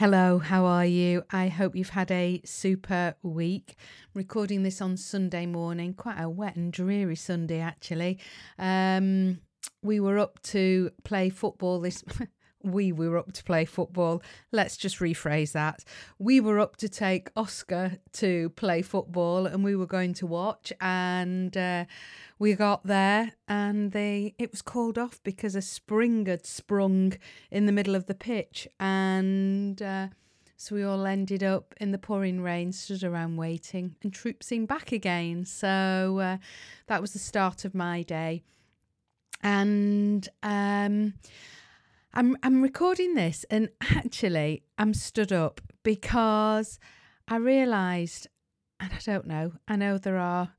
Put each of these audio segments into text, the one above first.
Hello, how are you? I hope you've had a super week. Recording this on Sunday morning, quite a wet and dreary Sunday actually. Um, we were up to play football this we were up to play football. Let's just rephrase that. We were up to take Oscar to play football and we were going to watch and uh, we got there and they it was called off because a spring had sprung in the middle of the pitch and uh, so we all ended up in the pouring rain, stood around waiting, and troopsing back again. So uh, that was the start of my day. And um, I'm I'm recording this and actually I'm stood up because I realized and I don't know, I know there are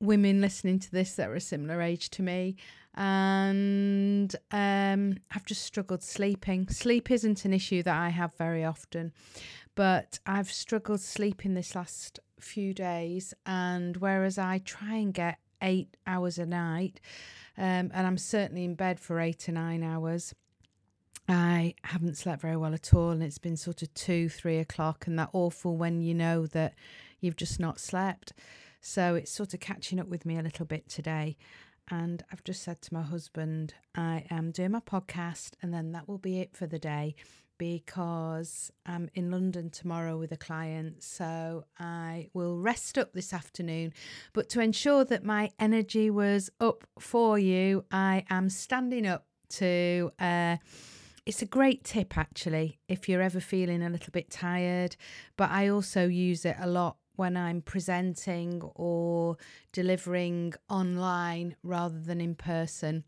women listening to this that are a similar age to me and um, I've just struggled sleeping. Sleep isn't an issue that I have very often, but I've struggled sleeping this last few days. And whereas I try and get eight hours a night, um, and I'm certainly in bed for eight to nine hours, I haven't slept very well at all, and it's been sort of two, three o'clock, and that awful when you know that you've just not slept. So it's sort of catching up with me a little bit today. And I've just said to my husband, I am doing my podcast, and then that will be it for the day because I'm in London tomorrow with a client. So I will rest up this afternoon. But to ensure that my energy was up for you, I am standing up to. Uh, it's a great tip actually if you're ever feeling a little bit tired, but I also use it a lot when I'm presenting or delivering online rather than in person.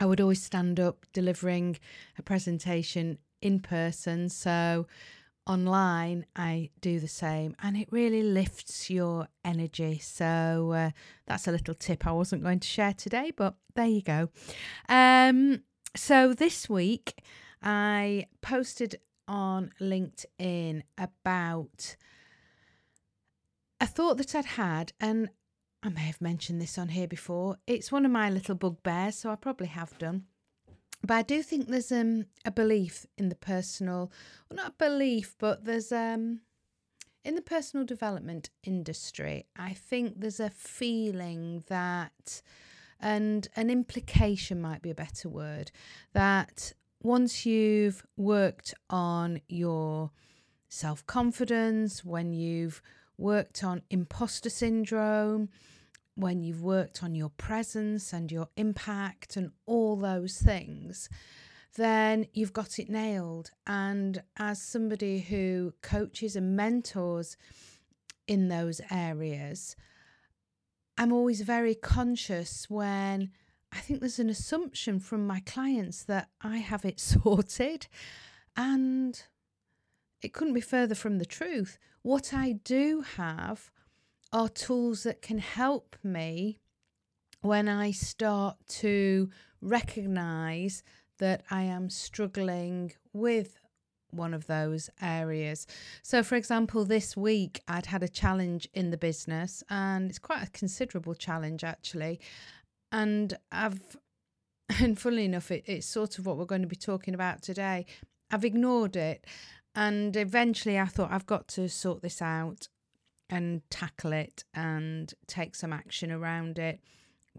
I would always stand up delivering a presentation in person. So online, I do the same and it really lifts your energy. So uh, that's a little tip I wasn't going to share today, but there you go. Um, so this week, I posted on LinkedIn about a thought that I'd had, and I may have mentioned this on here before. It's one of my little bugbears, so I probably have done. But I do think there's um, a belief in the personal, well, not a belief, but there's um, in the personal development industry. I think there's a feeling that and an implication might be a better word that once you've worked on your self confidence, when you've worked on imposter syndrome, when you've worked on your presence and your impact and all those things, then you've got it nailed. And as somebody who coaches and mentors in those areas, I'm always very conscious when I think there's an assumption from my clients that I have it sorted. And it couldn't be further from the truth. What I do have are tools that can help me when I start to recognize that I am struggling with one of those areas. So, for example, this week I'd had a challenge in the business, and it's quite a considerable challenge actually. And I've, and funnily enough, it, it's sort of what we're going to be talking about today. I've ignored it, and eventually I thought I've got to sort this out and tackle it and take some action around it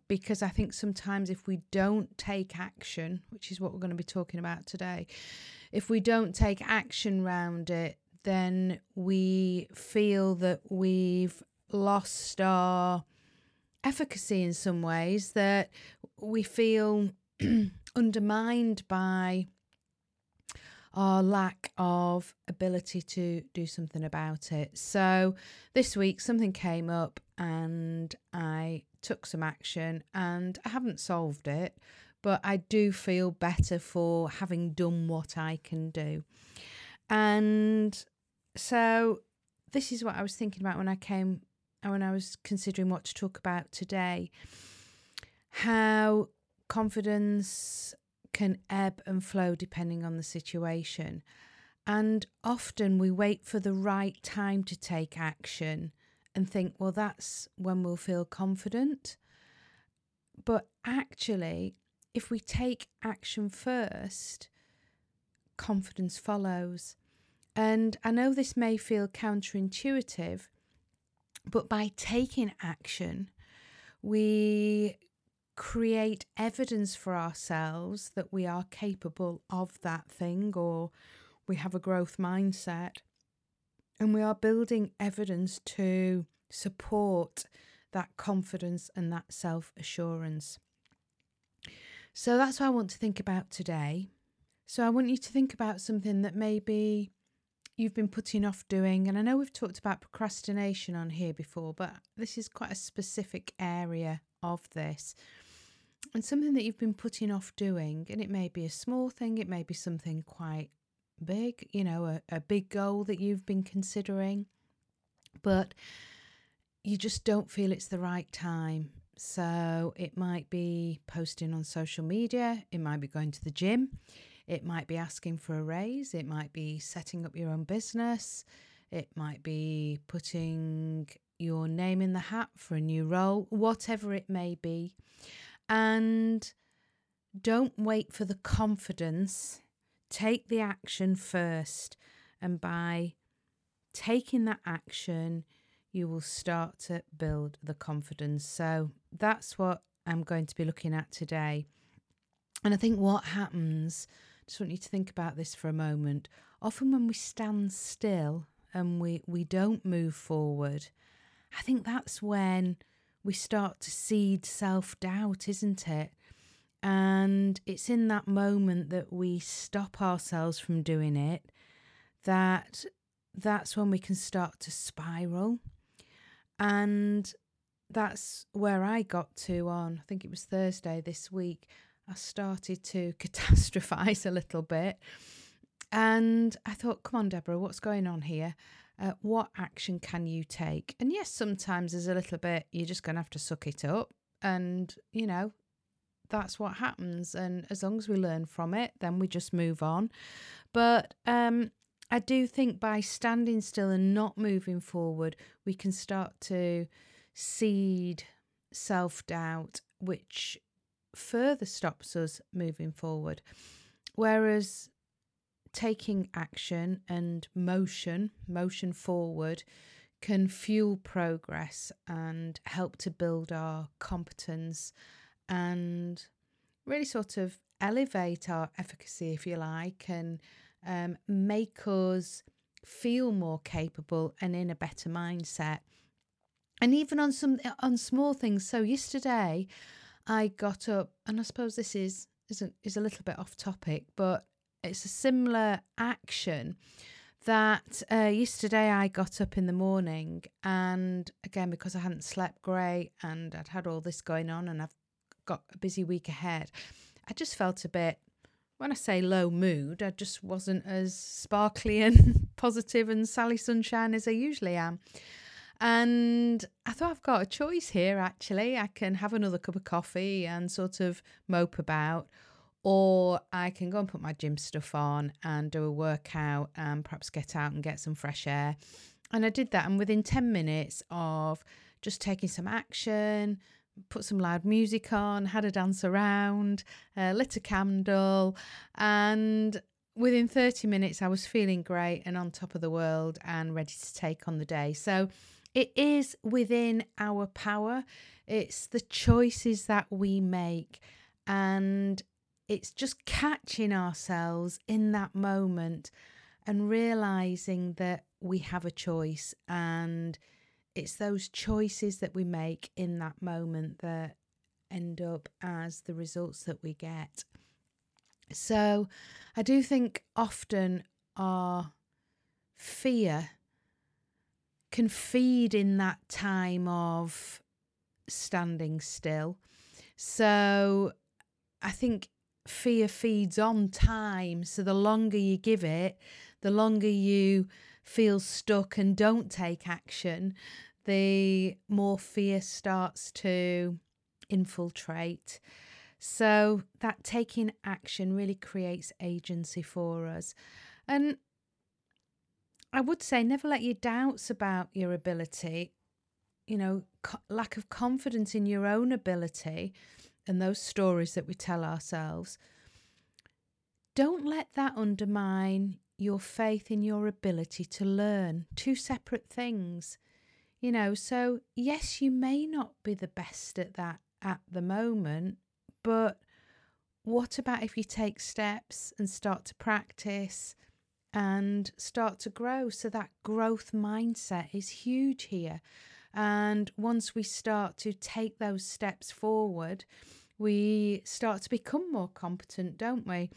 because I think sometimes if we don't take action, which is what we're going to be talking about today, if we don't take action around it, then we feel that we've lost our efficacy in some ways, that we feel undermined by our lack of ability to do something about it. So this week something came up and I took some action and I haven't solved it, but I do feel better for having done what I can do. And so this is what I was thinking about when I came when I was considering what to talk about today. How confidence can ebb and flow depending on the situation. And often we wait for the right time to take action and think, well, that's when we'll feel confident. But actually, if we take action first, confidence follows. And I know this may feel counterintuitive, but by taking action, we create evidence for ourselves that we are capable of that thing or we have a growth mindset. And we are building evidence to support that confidence and that self assurance. So that's what I want to think about today. So I want you to think about something that maybe you've been putting off doing. And I know we've talked about procrastination on here before, but this is quite a specific area of this. And something that you've been putting off doing, and it may be a small thing, it may be something quite big, you know, a, a big goal that you've been considering, but you just don't feel it's the right time. So it might be posting on social media, it might be going to the gym, it might be asking for a raise, it might be setting up your own business, it might be putting your name in the hat for a new role, whatever it may be. And don't wait for the confidence, take the action first. And by taking that action, you will start to build the confidence. So that's what I'm going to be looking at today. And I think what happens, just want you to think about this for a moment. Often when we stand still and we, we don't move forward, I think that's when we start to seed self doubt, isn't it? And it's in that moment that we stop ourselves from doing it that that's when we can start to spiral and that's where I got to on, I think it was Thursday this week. I started to catastrophize a little bit. And I thought, come on, Deborah, what's going on here? Uh, what action can you take? And yes, sometimes there's a little bit, you're just going to have to suck it up. And, you know, that's what happens. And as long as we learn from it, then we just move on. But um, I do think by standing still and not moving forward, we can start to seed self doubt, which further stops us moving forward. Whereas taking action and motion, motion forward, can fuel progress and help to build our competence and really sort of elevate our efficacy, if you like, and um, make us feel more capable and in a better mindset. And even on some on small things. So yesterday, I got up, and I suppose this is is is a little bit off topic, but it's a similar action that uh, yesterday I got up in the morning and again because I hadn't slept great and I'd had all this going on and I've got a busy week ahead I just felt a bit when I say low mood, I just wasn't as sparkly and positive and Sally Sunshine as I usually am. And I thought I've got a choice here actually. I can have another cup of coffee and sort of mope about, or I can go and put my gym stuff on and do a workout and perhaps get out and get some fresh air. And I did that. And within 10 minutes of just taking some action, put some loud music on, had a dance around, uh, lit a candle, and within 30 minutes, I was feeling great and on top of the world and ready to take on the day. So it is within our power, it's the choices that we make, and it's just catching ourselves in that moment and realizing that we have a choice and it's those choices that we make in that moment that end up as the results that we get. So I do think often our fear can feed in that time of standing still. So I think fear feeds on time. So the longer you give it, the longer you feel stuck and don't take action, the more fear starts to infiltrate. So that taking action really creates agency for us. And I would say never let your doubts about your ability, you know, co- lack of confidence in your own ability and those stories that we tell ourselves. Don't let that undermine your faith in your ability to learn. Two separate things. You know, so yes, you may not be the best at that at the moment, but what about if you take steps and start to practice and start to grow? So that growth mindset is huge here. And once we start to take those steps forward, we start to become more competent, don't we?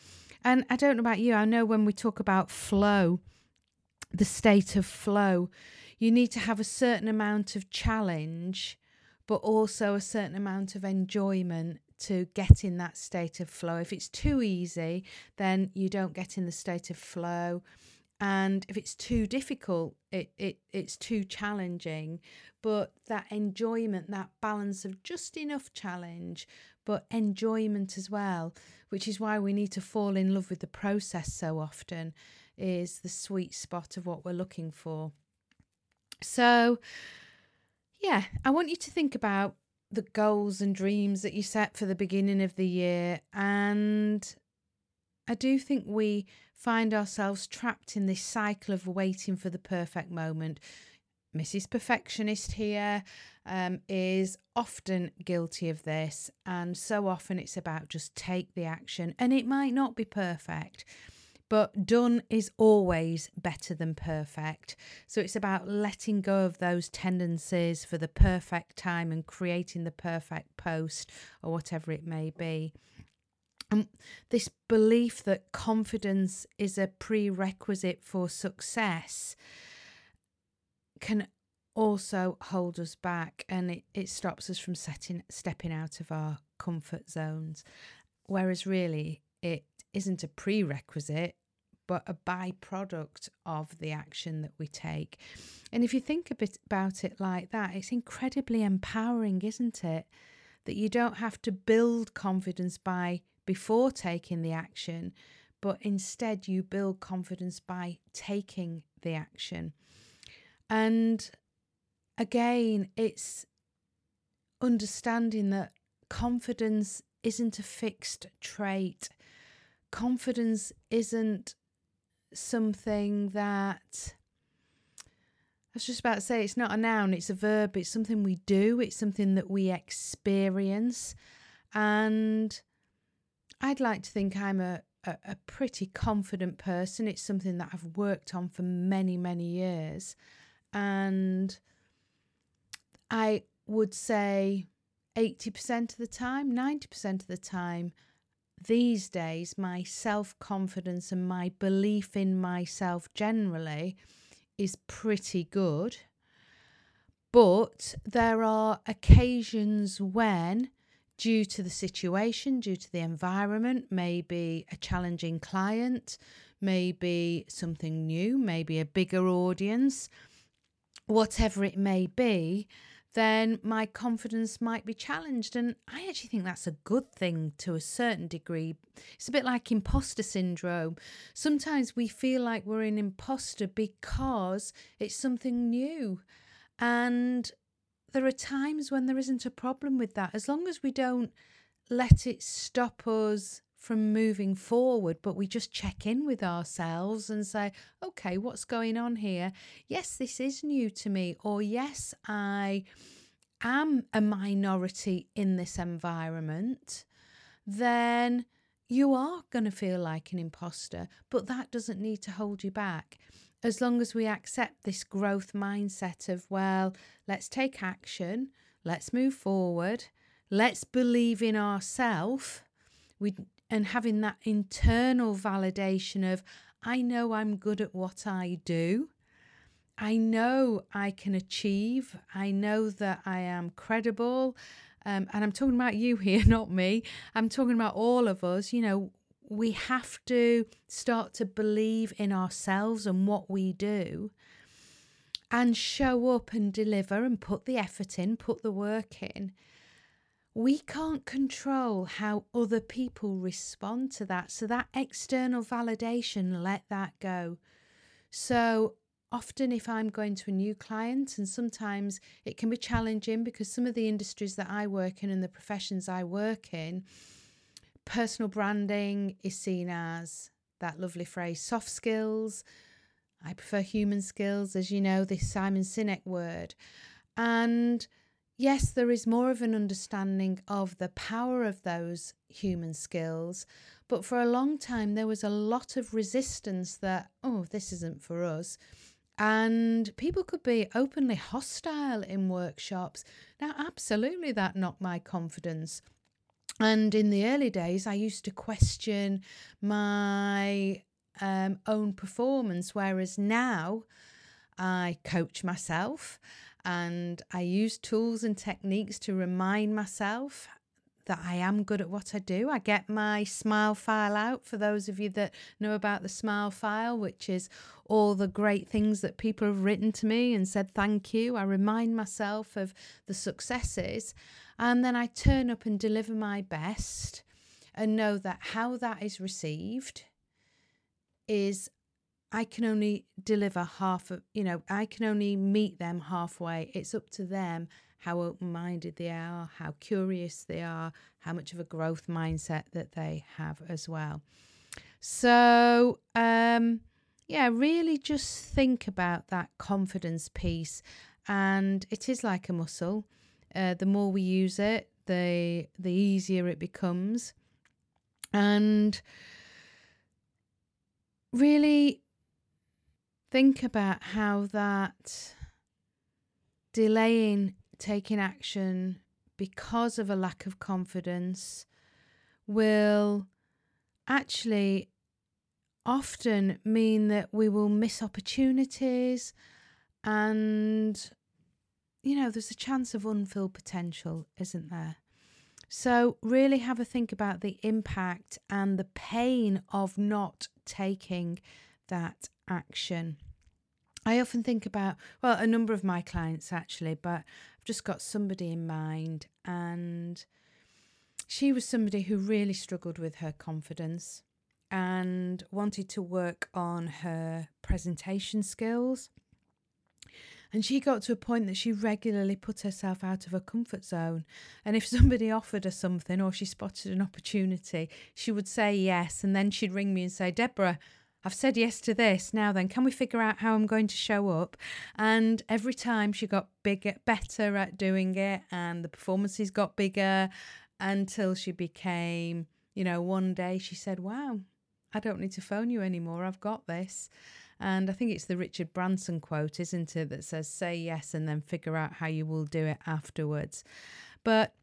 And I don't know about you, I know when we talk about flow, the state of flow, you need to have a certain amount of challenge, but also a certain amount of enjoyment to get in that state of flow. If it's too easy, then you don't get in the state of flow. And if it's too difficult, it, it it's too challenging. But that enjoyment, that balance of just enough challenge, but enjoyment as well, which is why we need to fall in love with the process so often, is the sweet spot of what we're looking for. So, yeah, I want you to think about the goals and dreams that you set for the beginning of the year. And I do think we find ourselves trapped in this cycle of waiting for the perfect moment. Mrs. Perfectionist here um, is often guilty of this, and so often it's about just take the action, and it might not be perfect. But done is always better than perfect. So it's about letting go of those tendencies for the perfect time and creating the perfect post or whatever it may be. And this belief that confidence is a prerequisite for success can also hold us back and it, it stops us from setting stepping out of our comfort zones. Whereas really it isn't a prerequisite but a byproduct of the action that we take. And if you think a bit about it like that, it's incredibly empowering, isn't it? That you don't have to build confidence by before taking the action, but instead you build confidence by taking the action. And again, it's understanding that confidence isn't a fixed trait. Confidence isn't something that I was just about to say it's not a noun, it's a verb, it's something we do, it's something that we experience. And I'd like to think I'm a, a, a pretty confident person. It's something that I've worked on for many, many years. And I would say 80% of the time, 90% of the time, these days, my self confidence and my belief in myself generally is pretty good. But there are occasions when, due to the situation, due to the environment, maybe a challenging client, maybe something new, maybe a bigger audience, whatever it may be, then my confidence might be challenged. And I actually think that's a good thing to a certain degree. It's a bit like imposter syndrome. Sometimes we feel like we're an imposter because it's something new. And there are times when there isn't a problem with that. As long as we don't let it stop us from moving forward, but we just check in with ourselves and say, okay, what's going on here? Yes, this is new to me, or yes, I am a minority in this environment, then you are going to feel like an imposter, but that doesn't need to hold you back. As long as we accept this growth mindset of, well, let's take action, let's move forward, let's believe in ourselves. We and having that internal validation of, I know I'm good at what I do. I know I can achieve. I know that I am credible. um, and I'm talking about you here, not me, I'm talking about all of us, you know, we have to start to believe in ourselves and what we do and show up and deliver and put the effort in, put the work in. We can't control how other people respond to that. So, that external validation, let that go. So, often if I'm going to a new client, and sometimes it can be challenging because some of the industries that I work in and the professions I work in, personal branding is seen as that lovely phrase soft skills. I prefer human skills, as you know, this Simon Sinek word. And yes, there is more of an understanding of the power of those human skills. But for a long time, there was a lot of resistance that, oh, this isn't for us. And people could be openly hostile in workshops. Now, absolutely, that knocked my confidence. And in the early days, I used to question my um, own performance, whereas now I coach myself and I use tools and techniques to remind myself that I am good at what I do. I get my smile file out for those of you that know about the smile file, which is all the great things that people have written to me and said thank you. I remind myself of the successes and then I turn up and deliver my best and know that how that is received is I can only deliver half of, you know, I can only meet them halfway. It's up to them how open minded they are, how curious they are, how much of a growth mindset that they have as well. So, um, yeah, really just think about that confidence piece. And it is like a muscle. Uh, the more we use it, the the easier it becomes. And really think about how that delaying taking action because of a lack of confidence will actually often mean that we will miss opportunities and you know there's a chance of unfilled potential isn't there? So really have a think about the impact and the pain of not taking that action. I often think about, well, a number of my clients actually, but just got somebody in mind. And she was somebody who really struggled with her confidence and wanted to work on her presentation skills. And she got to a point that she regularly put herself out of her comfort zone. And if somebody offered her something or she spotted an opportunity, she would say yes. And then she'd ring me and say, Deborah, I've said yes to this. Now then, can we figure out how I'm going to show up? And every time she got bigger, better at doing it, and the performances got bigger until she became, you know, one day she said, Wow, I don't need to phone you anymore. I've got this. And I think it's the Richard Branson quote, isn't it, that says, Say yes and then figure out how you will do it afterwards. But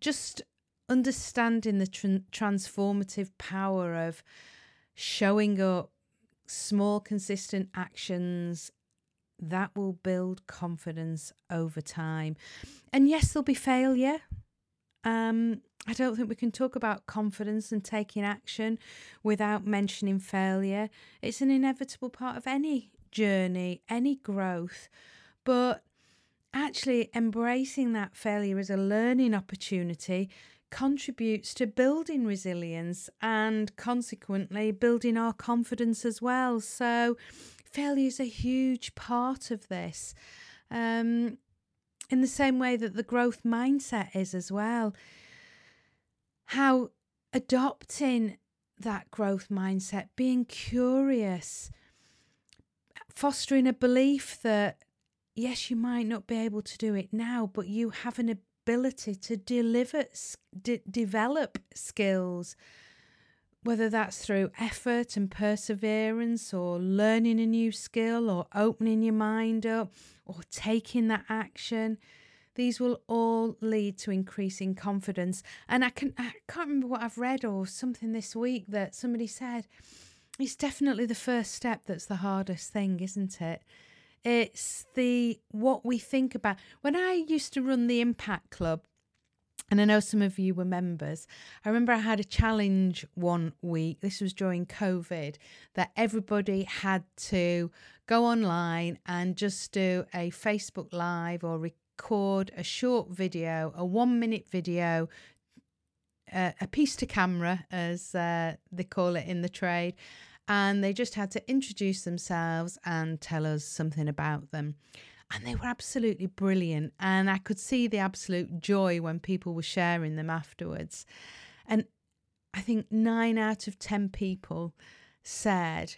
just understanding the tr- transformative power of showing up, small, consistent actions that will build confidence over time. And yes, there'll be failure. Um, I don't think we can talk about confidence and taking action without mentioning failure. It's an inevitable part of any journey, any growth. But actually, embracing that failure as a learning opportunity contributes to building resilience and consequently building our confidence as well. So, failure is a huge part of this. Um, in the same way that the growth mindset is as well. How adopting that growth mindset, being curious, fostering a belief that yes, you might not be able to do it now, but you have an ability to deliver, d- develop skills, whether that's through effort and perseverance, or learning a new skill, or opening your mind up, or taking that action. These will all lead to increasing confidence. And I can I can't remember what I've read or something this week that somebody said it's definitely the first step that's the hardest thing, isn't it? It's the what we think about. When I used to run the Impact Club, And I know some of you were members. I remember I had a challenge one week. This was during COVID, that everybody had to go online and just do a Facebook Live or record a short video, a one minute video, uh, a piece to camera, as uh, they call it in the trade. And they just had to introduce themselves and tell us something about them and they were absolutely brilliant. And I could see the absolute joy when people were sharing them afterwards. And I think nine out of 10 people said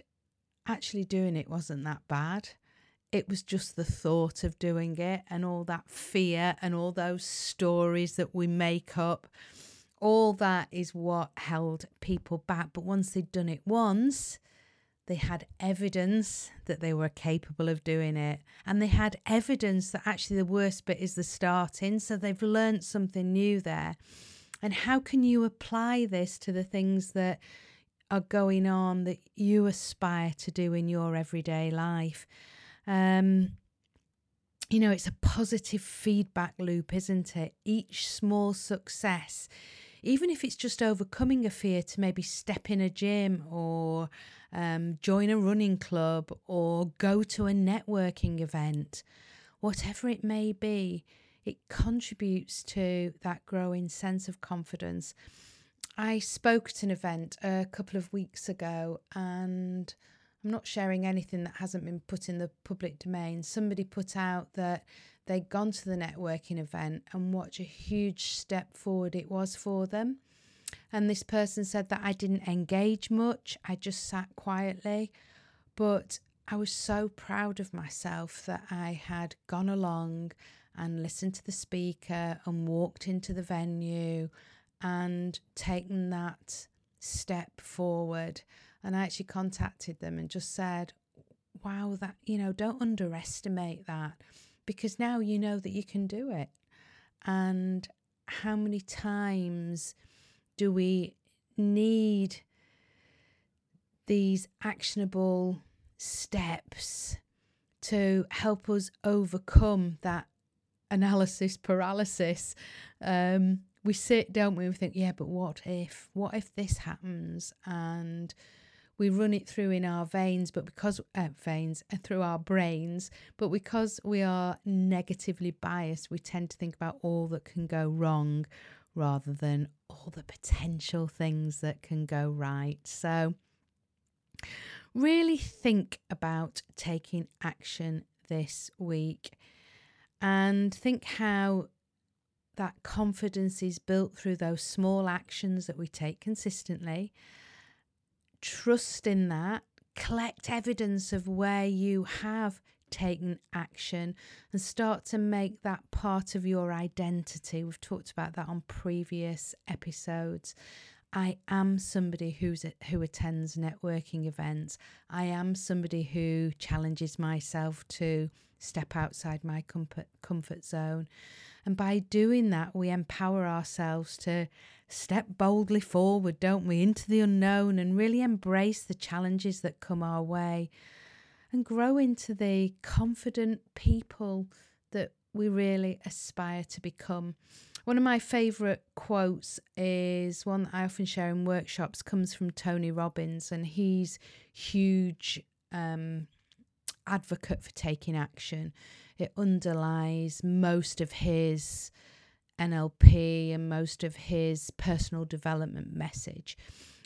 actually doing it wasn't that bad. It was just the thought of doing it and all that fear and all those stories that we make up. All that is what held people back. But once they'd done it once, they had evidence that they were capable of doing it. And they had evidence that actually the worst bit is the starting. So they've learned something new there. And how can you apply this to the things that are going on that you aspire to do in your everyday life? Um, you know, it's a positive feedback loop, isn't it? Each small success, even if it's just overcoming a fear to maybe step in a gym or um, join a running club, or go to a networking event, whatever it may be, it contributes to that growing sense of confidence. I spoke at an event a couple of weeks ago and I'm not sharing anything that hasn't been put in the public domain. Somebody put out that they'd gone to the networking event and what a huge step forward it was for them. And this person said that I didn't engage much, I just sat quietly. But I was so proud of myself that I had gone along and listened to the speaker and walked into the venue and taken that step forward. And I actually contacted them and just said, wow, that, you know, don't underestimate that because now you know that you can do it. And how many times do we need these actionable steps to help us overcome that analysis paralysis? Um, we sit, don't we? We think, yeah, but what if? What if this happens? And we run it through in our veins, but because uh, veins and uh, through our brains, but because we are negatively biased, we tend to think about all that can go wrong rather than all the potential things that can go right. So, really think about taking action this week and think how that confidence is built through those small actions that we take consistently. Trust in that, collect evidence of where you have taken action and start to make that part of your identity. We've talked about that on previous episodes. I am somebody who's who attends networking events. I am somebody who challenges myself to step outside my comfort comfort zone. And by doing that, we empower ourselves to step boldly forward, don't we, into the unknown and really embrace the challenges that come our way and grow into the confident people that we really aspire to become. One of my favourite quotes is one that I often share in workshops, comes from Tony Robbins, and he's huge um, advocate for taking action. It underlies most of his NLP and most of his personal development message.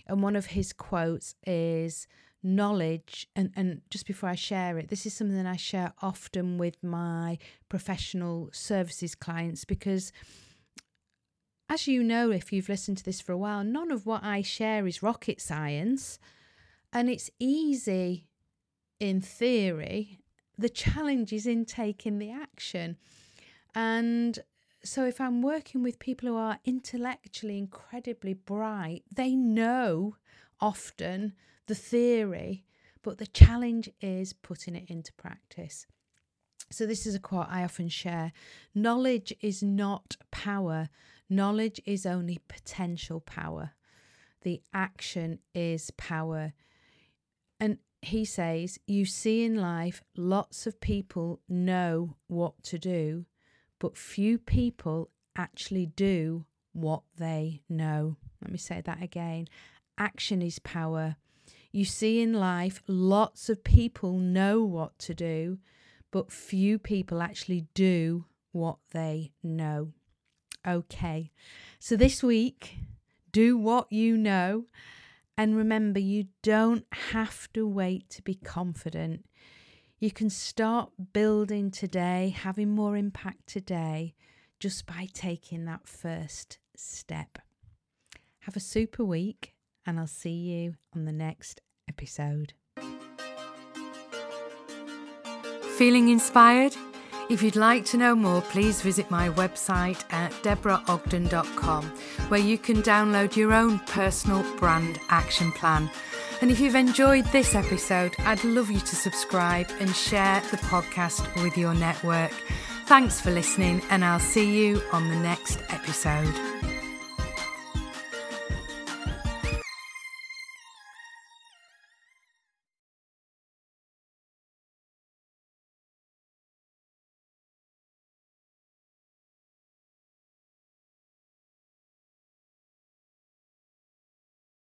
And one of his quotes is knowledge and, and just before I share it, this is something I share often with my professional services clients because as you know, if you've listened to this for a while, none of what I share is rocket science. And it's easy in theory. The challenge is in taking the action. And so if I'm working with people who are intellectually incredibly bright, they know often the theory, but the challenge is putting it into practice. So, this is a quote I often share Knowledge is not power, knowledge is only potential power. The action is power. And he says, You see in life, lots of people know what to do, but few people actually do what they know. Let me say that again. Action is power. You see in life, lots of people know what to do, but few people actually do what they know. Okay, so this week, do what you know. And remember, you don't have to wait to be confident. You can start building today, having more impact today, just by taking that first step. Have a super week, and I'll see you on the next episode. Feeling inspired? If you'd like to know more, please visit my website at deborahogden.com, where you can download your own personal brand action plan. And if you've enjoyed this episode, I'd love you to subscribe and share the podcast with your network. Thanks for listening, and I'll see you on the next episode.